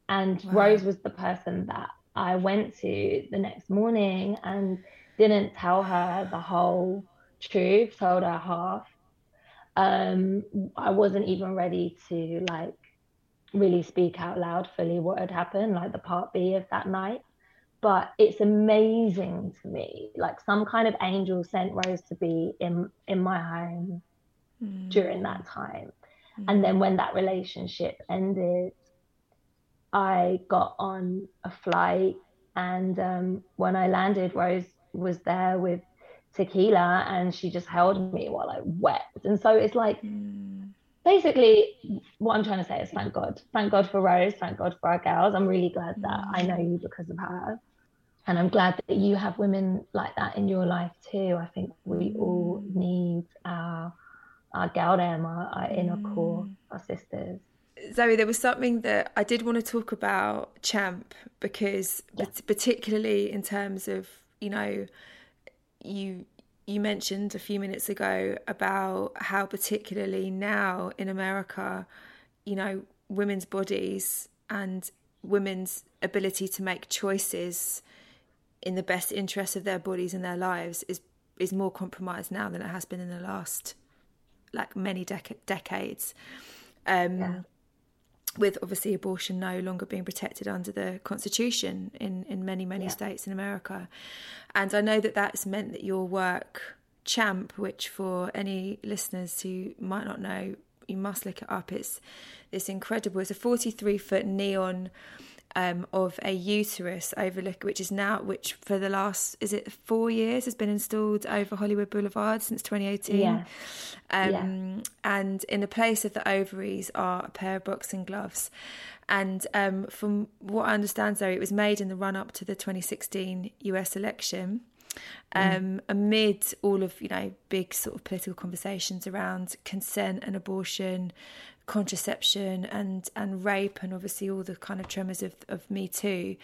and wow. Rose was the person that I went to the next morning and didn't tell her the whole truth, told her half. Um, I wasn't even ready to like really speak out loud fully what had happened, like the part B of that night but it's amazing to me. Like some kind of angel sent rose to be in in my home mm. during that time. Mm. and then when that relationship ended i got on a flight and um, when i landed rose was there with tequila and she just held me while i wept. And so it's like mm. basically what i'm trying to say is thank god. Thank god for rose. Thank god for our girls. I'm really glad that i know you because of her and I'm glad that you have women like that in your life too. I think we all mm. need our our gal them, our, our inner core, mm. our sisters. Zoe, there was something that I did want to talk about Champ because, yeah. particularly in terms of you know, you you mentioned a few minutes ago about how particularly now in America, you know, women's bodies and women's ability to make choices in the best interest of their bodies and their lives is is more compromised now than it has been in the last like many dec- decades. Um, yeah. With obviously abortion no longer being protected under the Constitution in, in many, many yeah. states in America. And I know that that's meant that your work, CHAMP, which for any listeners who might not know, you must look it up. It's this incredible, it's a 43 foot neon um, of a uterus overlook, which is now, which for the last, is it four years, has been installed over Hollywood Boulevard since 2018. Yeah. Um, yeah. And in the place of the ovaries are a pair of boxing gloves. And um, from what I understand, though, it was made in the run up to the 2016 US election. Mm. Um, amid all of you know big sort of political conversations around consent and abortion, contraception and and rape and obviously all the kind of tremors of of Me Too.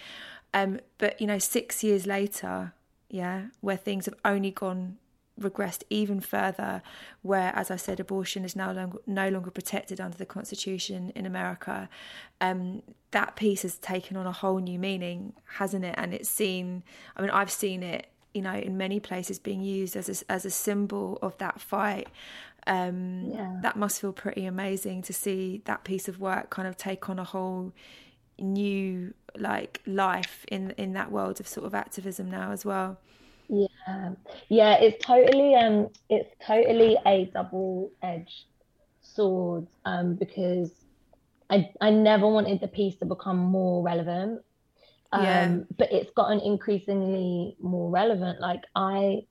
Um, but you know, six years later, yeah, where things have only gone regressed even further, where, as I said, abortion is now long, no longer protected under the Constitution in America. Um, that piece has taken on a whole new meaning, hasn't it? And it's seen. I mean, I've seen it, you know, in many places being used as a, as a symbol of that fight. Um, yeah. That must feel pretty amazing to see that piece of work kind of take on a whole new like life in in that world of sort of activism now as well. Yeah, yeah, it's totally um, it's totally a double edged sword um, because I I never wanted the piece to become more relevant. Um, yeah. but it's gotten increasingly more relevant. Like I,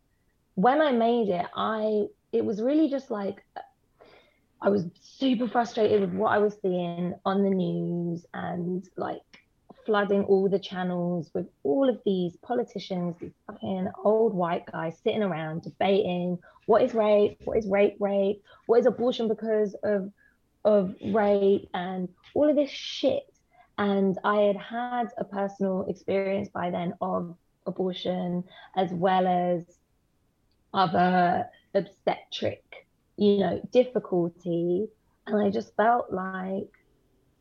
when I made it, I it was really just like I was super frustrated with what I was seeing on the news and like flooding all the channels with all of these politicians, these fucking old white guys sitting around debating what is rape, what is rape rape, what is abortion because of of rape and all of this shit. And I had had a personal experience by then of abortion as well as other obstetric, you know, difficulty. And I just felt like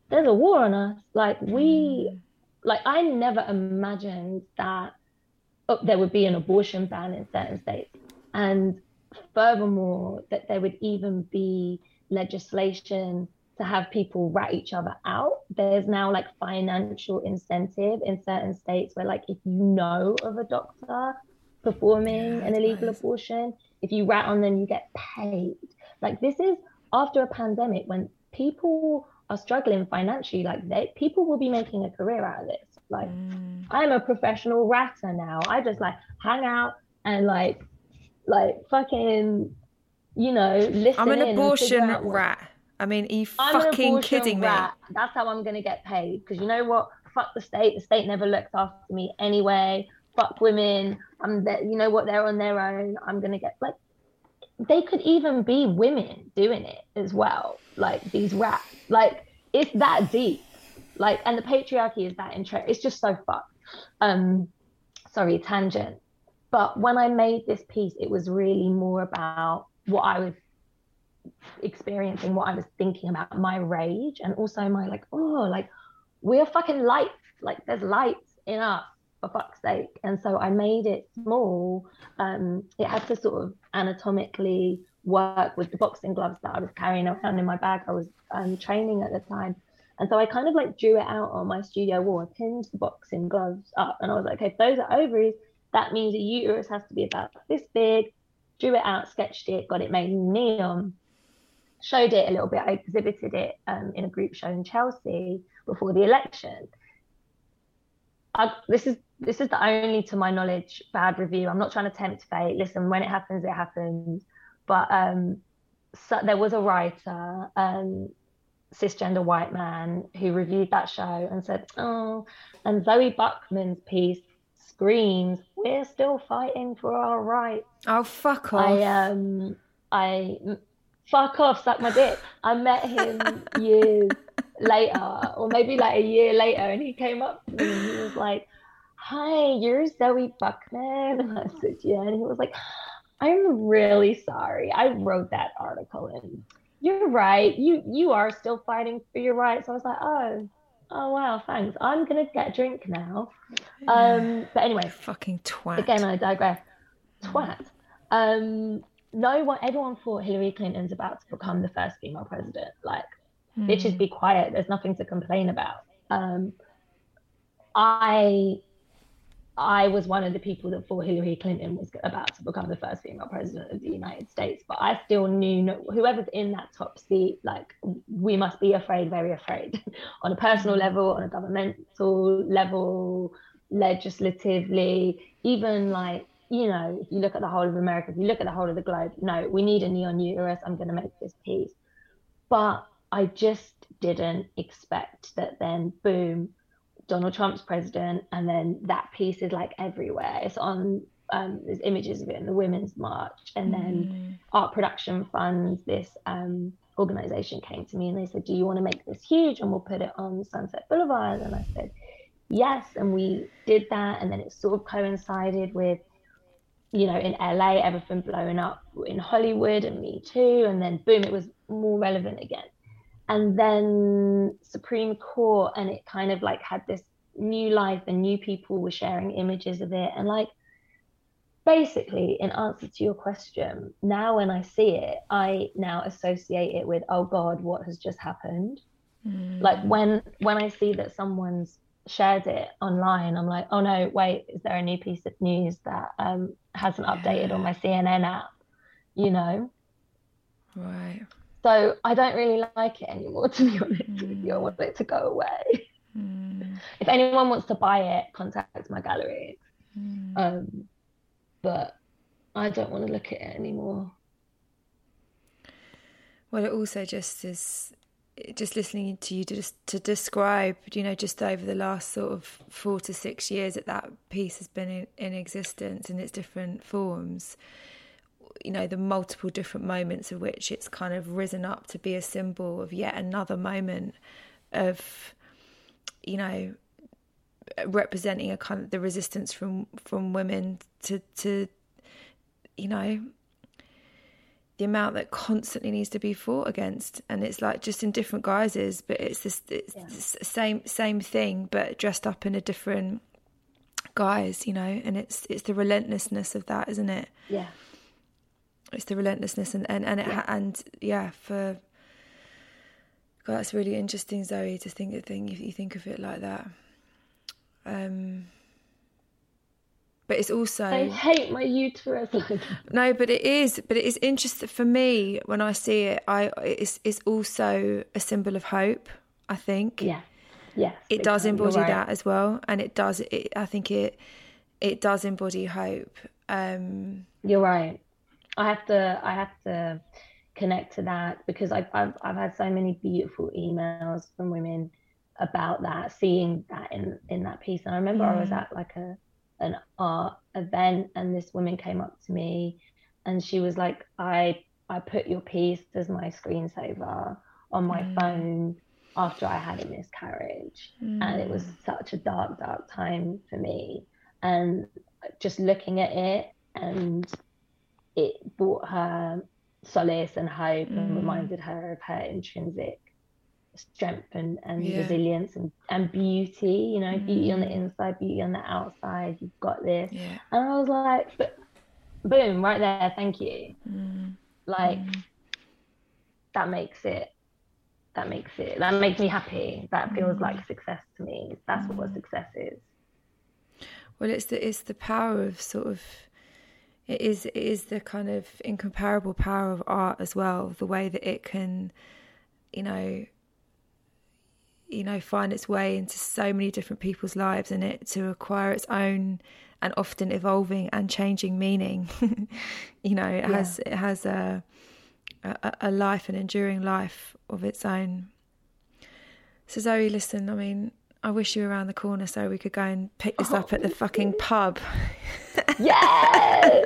there's a war on us. Like we, mm. like I never imagined that oh, there would be an abortion ban in certain states. And furthermore, that there would even be legislation to have people rat each other out. There's now like financial incentive in certain states where like if you know of a doctor performing yeah, an illegal nice. abortion, if you rat on them, you get paid. Like this is after a pandemic when people are struggling financially. Like they, people will be making a career out of this. Like mm. I'm a professional ratter now. I just like hang out and like, like fucking, you know, listen. I'm an abortion rat. I mean, are you I'm fucking kidding rat. me? That's how I'm gonna get paid. Because you know what? Fuck the state. The state never looked after me anyway fuck women. I'm that you know what they're on their own. I'm gonna get like they could even be women doing it as well. Like these rats. Like it's that deep. Like and the patriarchy is that intro. It's just so fucked. Um sorry, tangent. But when I made this piece, it was really more about what I was experiencing, what I was thinking about, my rage, and also my like, oh, like we're fucking lights. Like there's lights in us for fuck's sake. And so I made it small. Um, it had to sort of anatomically work with the boxing gloves that I was carrying around in my bag. I was um, training at the time. And so I kind of like drew it out on my studio wall. I pinned the boxing gloves up and I was like, okay, those are ovaries, that means a uterus has to be about this big. Drew it out, sketched it, got it made in neon, showed it a little bit. I exhibited it um, in a group show in Chelsea before the election. I, this is this is the only, to my knowledge, bad review. I'm not trying to tempt fate. Listen, when it happens, it happens. But um, so there was a writer, um, cisgender white man, who reviewed that show and said, "Oh," and Zoe Buckman's piece screams, "We're still fighting for our rights." Oh, fuck off! I um, I fuck off, suck my dick. I met him years later, or maybe like a year later, and he came up to me and he was like, Hi, you're Zoe Buckman. And [LAUGHS] I said, Yeah. And he was like, I'm really sorry. I wrote that article and you're right. You you are still fighting for your rights. I was like, Oh, oh wow, thanks. I'm gonna get a drink now. Um, but anyway, fucking twat. Again, I digress. Twat. Um, no one, everyone thought Hillary Clinton's about to become the first female president. Like, mm. bitches, be quiet. There's nothing to complain about. Um, I I was one of the people that thought Hillary Clinton was about to become the first female president of the United States, but I still knew no, whoever's in that top seat, like we must be afraid, very afraid, [LAUGHS] on a personal mm-hmm. level, on a governmental level, legislatively, even like you know, if you look at the whole of America, if you look at the whole of the globe, no, we need a neon uterus. I'm going to make this peace, but I just didn't expect that. Then, boom Donald Trump's president, and then that piece is like everywhere. It's on um, there's images of it in the Women's March, and then mm. Art Production Funds, this um, organization came to me and they said, "Do you want to make this huge and we'll put it on Sunset Boulevard?" And I said, "Yes," and we did that, and then it sort of coincided with, you know, in LA, everything blowing up in Hollywood and Me Too, and then boom, it was more relevant again and then Supreme Court, and it kind of like had this new life, and new people were sharing images of it, and like basically, in answer to your question, now when I see it, I now associate it with oh God, what has just happened? Mm. Like when when I see that someone's shared it online, I'm like, oh no, wait, is there a new piece of news that um, hasn't updated yeah. on my CNN app? You know? Right. So I don't really like it anymore, [LAUGHS] to be honest mm. with you. I want it to go away. Mm. If anyone wants to buy it, contact my gallery. Mm. Um, but I don't want to look at it anymore. Well, it also just is just listening to you to just to describe, you know, just over the last sort of four to six years that that piece has been in, in existence in its different forms you know the multiple different moments of which it's kind of risen up to be a symbol of yet another moment of you know representing a kind of the resistance from from women to to you know the amount that constantly needs to be fought against. And it's like just in different guises but it's this it's yeah. same same thing but dressed up in a different guise you know and it's it's the relentlessness of that isn't it? Yeah it's the relentlessness and and and, it, yeah. and yeah for God, that's really interesting, Zoe, to think of thing if you think of it like that. Um, but it's also I hate my uterus. [LAUGHS] no, but it is. But it is interesting for me when I see it. I it's it's also a symbol of hope. I think. Yeah. Yes. It does embody right. that as well, and it does. It, I think it it does embody hope. Um, You're right. I have to I have to connect to that because I've I've, I've had so many beautiful emails from women about that, seeing that in in that piece. And I remember mm. I was at like a an art event and this woman came up to me and she was like, I I put your piece as my screensaver on my mm. phone after I had a miscarriage. Mm. And it was mm. such a dark, dark time for me. And just looking at it and it brought her solace and hope mm. and reminded her of her intrinsic strength and, and yeah. resilience and, and beauty, you know, mm. beauty on the mm. inside, beauty on the outside. You've got this. Yeah. And I was like, but boom, right there, thank you. Mm. Like mm. that makes it that makes it that makes me happy. That feels like mm. success to me. That's what success is. Well it's the it's the power of sort of it is it is the kind of incomparable power of art as well the way that it can you know you know find its way into so many different people's lives and it to acquire its own and often evolving and changing meaning [LAUGHS] you know it yeah. has it has a, a a life an enduring life of its own so zoe listen i mean I wish you were around the corner so we could go and pick this oh, up at the fucking oh. pub. [LAUGHS] Yes!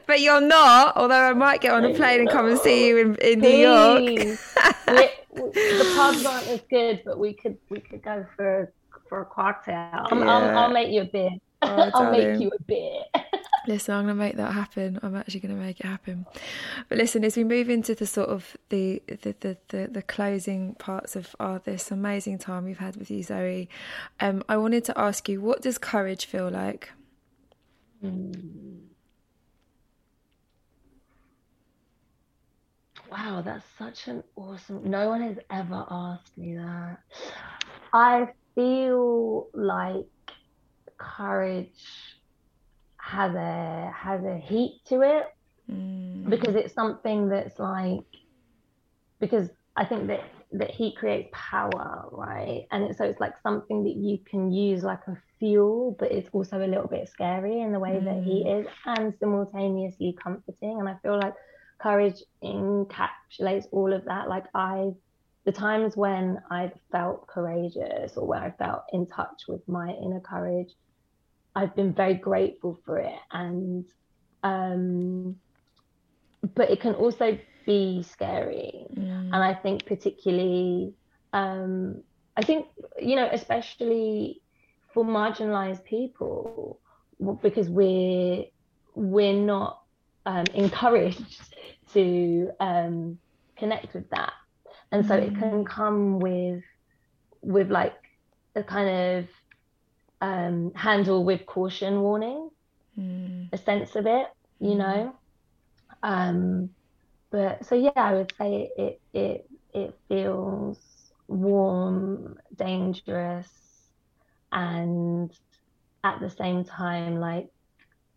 [LAUGHS] but you're not, although I might get on a plane and come and see you in, in New York. the pubs aren't as good, but we could we could go for for a cocktail. Um, yeah. I'll, I'll, make you a beer. Oh, [LAUGHS] I'll make you a beer. Listen, I'm going to make that happen. I'm actually going to make it happen. But listen, as we move into the sort of the the the, the, the closing parts of our, this amazing time we've had with you, Zoe, um, I wanted to ask you, what does courage feel like? Wow, that's such an awesome. No one has ever asked me that. I feel like courage has a has a heat to it mm. because it's something that's like because I think that that heat creates power, right? And it, so it's like something that you can use like a fuel, but it's also a little bit scary in the way mm. that heat is, and simultaneously comforting. And I feel like courage encapsulates all of that. Like I, the times when I've felt courageous or where I felt in touch with my inner courage, I've been very grateful for it. And, um, but it can also be scary. Mm. And I think particularly, um, I think, you know, especially for marginalized people, because we're, we're not um, encouraged to um, connect with that and so mm. it can come with with like a kind of um, handle with caution warning mm. a sense of it you mm. know? Um, but so yeah i would say it it it feels warm dangerous and at the same time like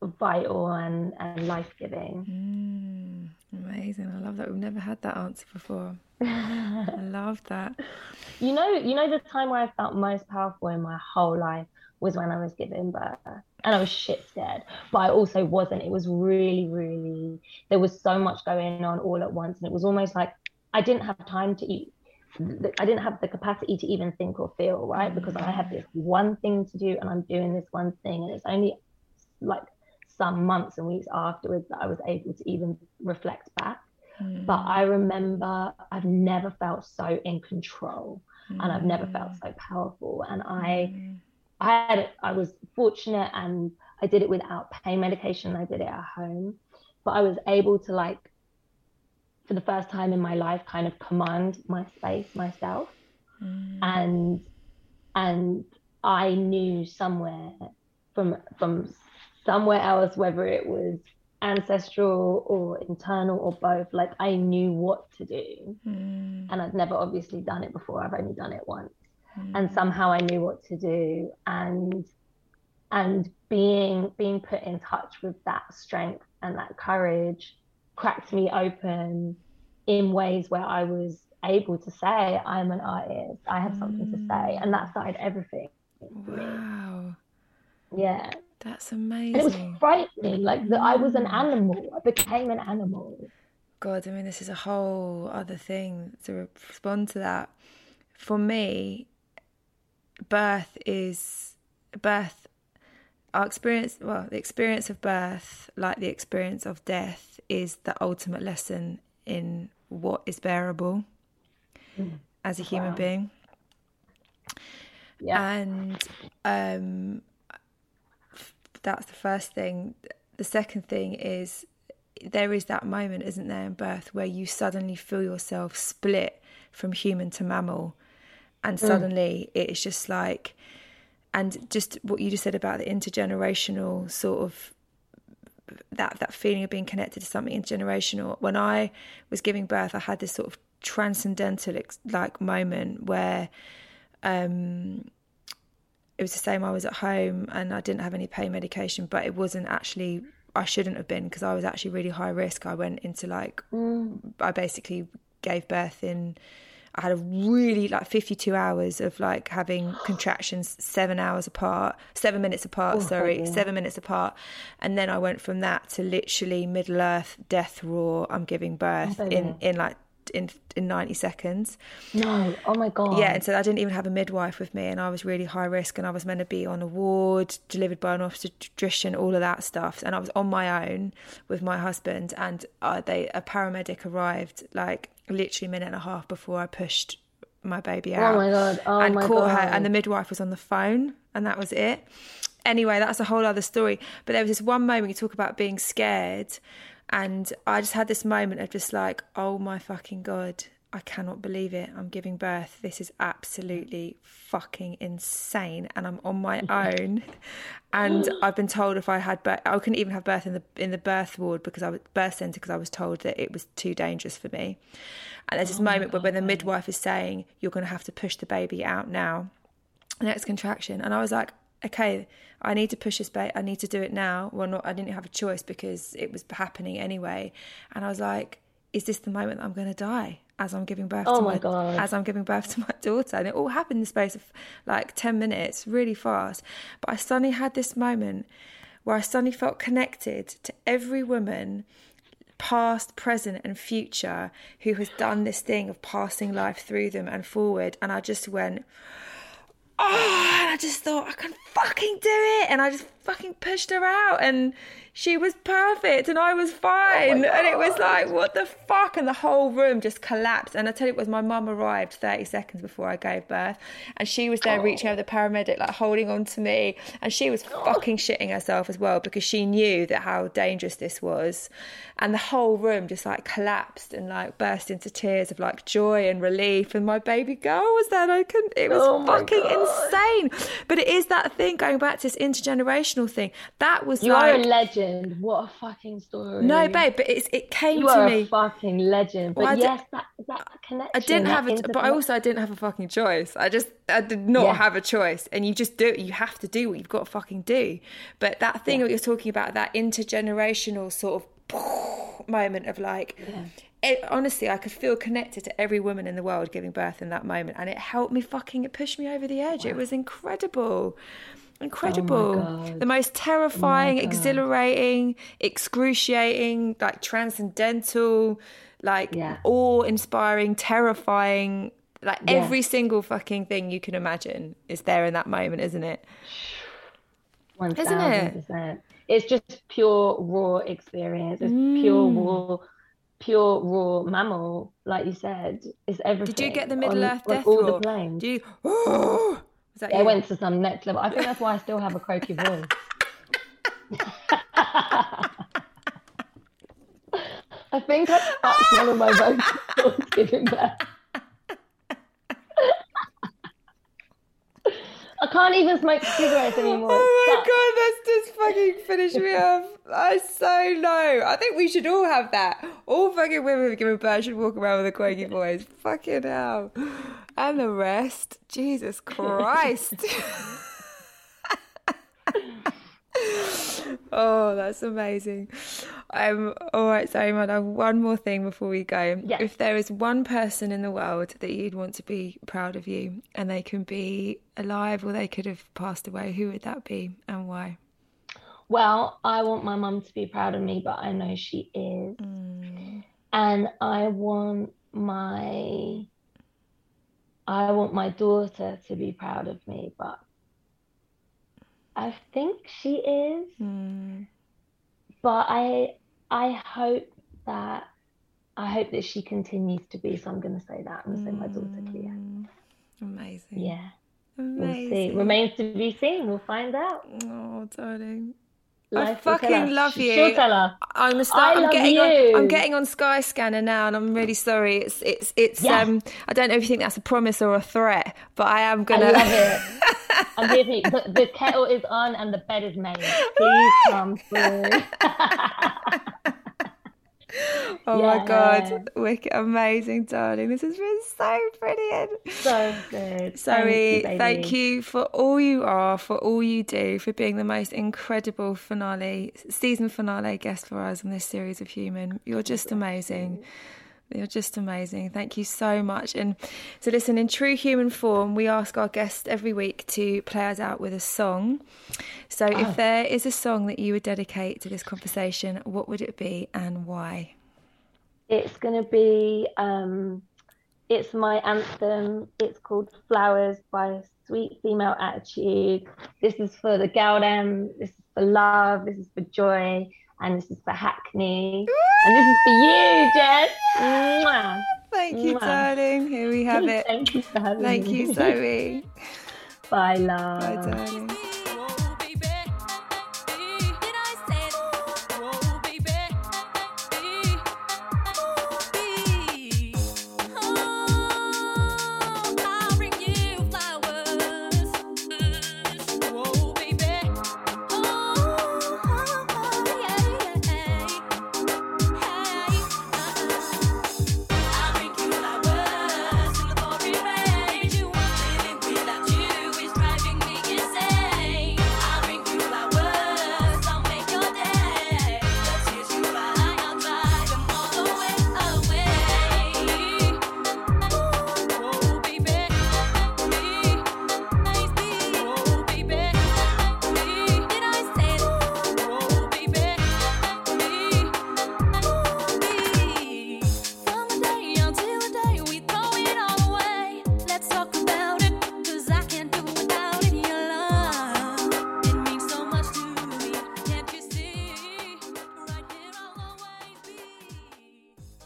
vital and, and life-giving. Mm, amazing. I love that. We've never had that answer before. [LAUGHS] I love that. You know you know the time where i felt most powerful in my whole life was when i was giving birth and i was shit scared but i also wasn't it was really really there was so much going on all at once and it was almost like i didn't have time to eat I didn't have the capacity to even think or feel, right? Because I had this one thing to do and I'm doing this one thing. And it's only like some months and weeks afterwards that I was able to even reflect back. Mm. But I remember I've never felt so in control mm. and I've never felt so powerful. And I mm. I had I was fortunate and I did it without pain medication. I did it at home. But I was able to like for the first time in my life kind of command my space myself. Mm. And and I knew somewhere from from somewhere else, whether it was ancestral or internal or both, like I knew what to do. Mm. And I'd never obviously done it before. I've only done it once. Mm. And somehow I knew what to do. And and being being put in touch with that strength and that courage cracked me open in ways where I was able to say, I'm an artist, I have something to say. And that started everything. Wow. Yeah. That's amazing. And it was frightening, like that I was an animal. I became an animal. God, I mean, this is a whole other thing to respond to that. For me, birth is birth. Our experience, well, the experience of birth, like the experience of death, is the ultimate lesson in what is bearable mm. as a human wow. being. Yeah. And um, that's the first thing. The second thing is there is that moment, isn't there, in birth where you suddenly feel yourself split from human to mammal. And mm. suddenly mm. it's just like, and just what you just said about the intergenerational sort of that that feeling of being connected to something intergenerational. When I was giving birth, I had this sort of transcendental like moment where um, it was the same. I was at home and I didn't have any pain medication, but it wasn't actually. I shouldn't have been because I was actually really high risk. I went into like mm. I basically gave birth in. I had a really like 52 hours of like having [GASPS] contractions seven hours apart, seven minutes apart, oh, sorry, yeah. seven minutes apart. And then I went from that to literally Middle Earth, death roar, I'm giving birth oh, in, in like in in 90 seconds. No, oh my god. Yeah, and so I didn't even have a midwife with me, and I was really high risk, and I was meant to be on a ward, delivered by an obstetrician, all of that stuff, and I was on my own with my husband, and uh, they a paramedic arrived like literally a minute and a half before I pushed my baby out. Oh my god! Oh and my caught god. her, and the midwife was on the phone, and that was it. Anyway, that's a whole other story. But there was this one moment you talk about being scared and I just had this moment of just like, oh my fucking God, I cannot believe it. I'm giving birth. This is absolutely fucking insane. And I'm on my [LAUGHS] own. And I've been told if I had birth, I couldn't even have birth in the in the birth ward because I was birth centre because I was told that it was too dangerous for me. And there's this oh moment where when the midwife is saying you're going to have to push the baby out now, next contraction, and I was like, okay, I need to push this baby. I need to do it now. Well, not I didn't have a choice because it was happening anyway. And I was like, is this the moment that I'm going to die? As I'm giving birth oh to my, my God. as I'm giving birth to my [LAUGHS] daughter, and it all happened in the space of like ten minutes, really fast. But I suddenly had this moment where I suddenly felt connected to every woman, past, present, and future, who has done this thing of passing life through them and forward, and I just went. Oh, and I just thought I can fucking do it, and I just fucking pushed her out, and she was perfect and I was oh fine. Oh and it was like, what the fuck? And the whole room just collapsed. And I tell you, it was my mum arrived 30 seconds before I gave birth. And she was there oh. reaching over oh. the paramedic, like holding on to me. And she was oh. fucking shitting herself as well because she knew that how dangerous this was. And the whole room just like collapsed and like burst into tears of like joy and relief. And my baby girl was there. I couldn't, it was oh fucking insane. But it is that thing going back to this intergenerational thing. That was you like. are a legend legend. What a fucking story. No, babe, but it's, it came you to are me. A fucking legend. But well, yes, that that connection. I didn't have a, but I also I didn't have a fucking choice. I just I did not yeah. have a choice, and you just do. You have to do what you've got to fucking do. But that thing yeah. that you're talking about, that intergenerational sort of [LAUGHS] moment of like. Yeah. It, honestly, I could feel connected to every woman in the world giving birth in that moment, and it helped me fucking. It pushed me over the edge. Wow. It was incredible. Incredible. Oh the most terrifying, oh exhilarating, excruciating, like transcendental, like yeah. awe inspiring, terrifying. Like yeah. every single fucking thing you can imagine is there in that moment, isn't it? One thousand percent. It's just pure raw experience. It's mm. pure raw pure raw mammal, like you said, is everything. Did you get the Middle on, Earth death all roar? the planes? Do you? [GASPS] [GASPS] Is that yeah, you? went to some next level. I think that's why I still have a croaky voice. [LAUGHS] I think I that's one of my vocals giving birth. I can't even smoke cigarettes anymore. [LAUGHS] Oh my god, that's just fucking finished me off. I so low. I think we should all have that. All fucking women giving birth should walk around with a quaky voice. Fucking hell and the rest. Jesus [LAUGHS] Christ. [LAUGHS] [LAUGHS] oh, that's amazing. Um, all right, sorry, Mad. I have One more thing before we go. Yes. If there is one person in the world that you'd want to be proud of you, and they can be alive or they could have passed away, who would that be and why? Well, I want my mum to be proud of me, but I know she is. Mm. And I want my I want my daughter to be proud of me, but I think she is. Mm. But I I hope that I hope that she continues to be. So I'm going to say that. I'm going to say my daughter Clea. Mm. Amazing. Yeah. Amazing. We'll see. Remains to be seen. We'll find out. Oh, darling. I fucking love you. She'll tell her. I'm gonna start. I am getting you. on. I'm getting on Skyscanner now, and I'm really sorry. It's it's it's. Yeah. Um, I don't know if you think that's a promise or a threat, but I am gonna. I love it. [LAUGHS] I'm here. The, the kettle is on and the bed is made. Please come through. [LAUGHS] [LAUGHS] oh yeah. my god, wicked, amazing, darling! This has been so brilliant, so good. Zoe, [LAUGHS] thank you, thank you, for all you are, for all you do, for being the most incredible finale season finale guest for us on this series of Human. You're just amazing. You're just amazing. Thank you so much. And so, listen, in true human form, we ask our guests every week to play us out with a song. So, oh. if there is a song that you would dedicate to this conversation, what would it be and why? It's going to be, um, it's my anthem. It's called Flowers by Sweet Female Attitude. This is for the gal This is for love. This is for joy and this is for Hackney, and this is for you, Jess. Mwah. Thank you, Mwah. darling. Here we have it. [LAUGHS] Thank you for having Thank you, Zoe. [LAUGHS] Bye, love. Bye, darling.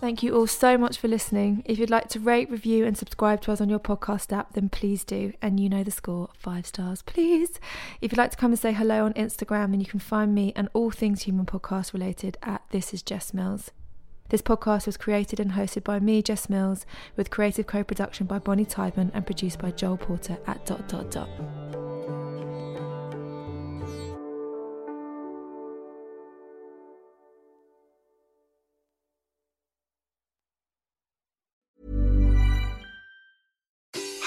Thank you all so much for listening. If you'd like to rate, review, and subscribe to us on your podcast app, then please do. And you know the score five stars, [LAUGHS] please. If you'd like to come and say hello on Instagram, then you can find me and all things human podcast related at This Is Jess Mills. This podcast was created and hosted by me, Jess Mills, with creative co production by Bonnie Tyburn and produced by Joel Porter at dot dot dot.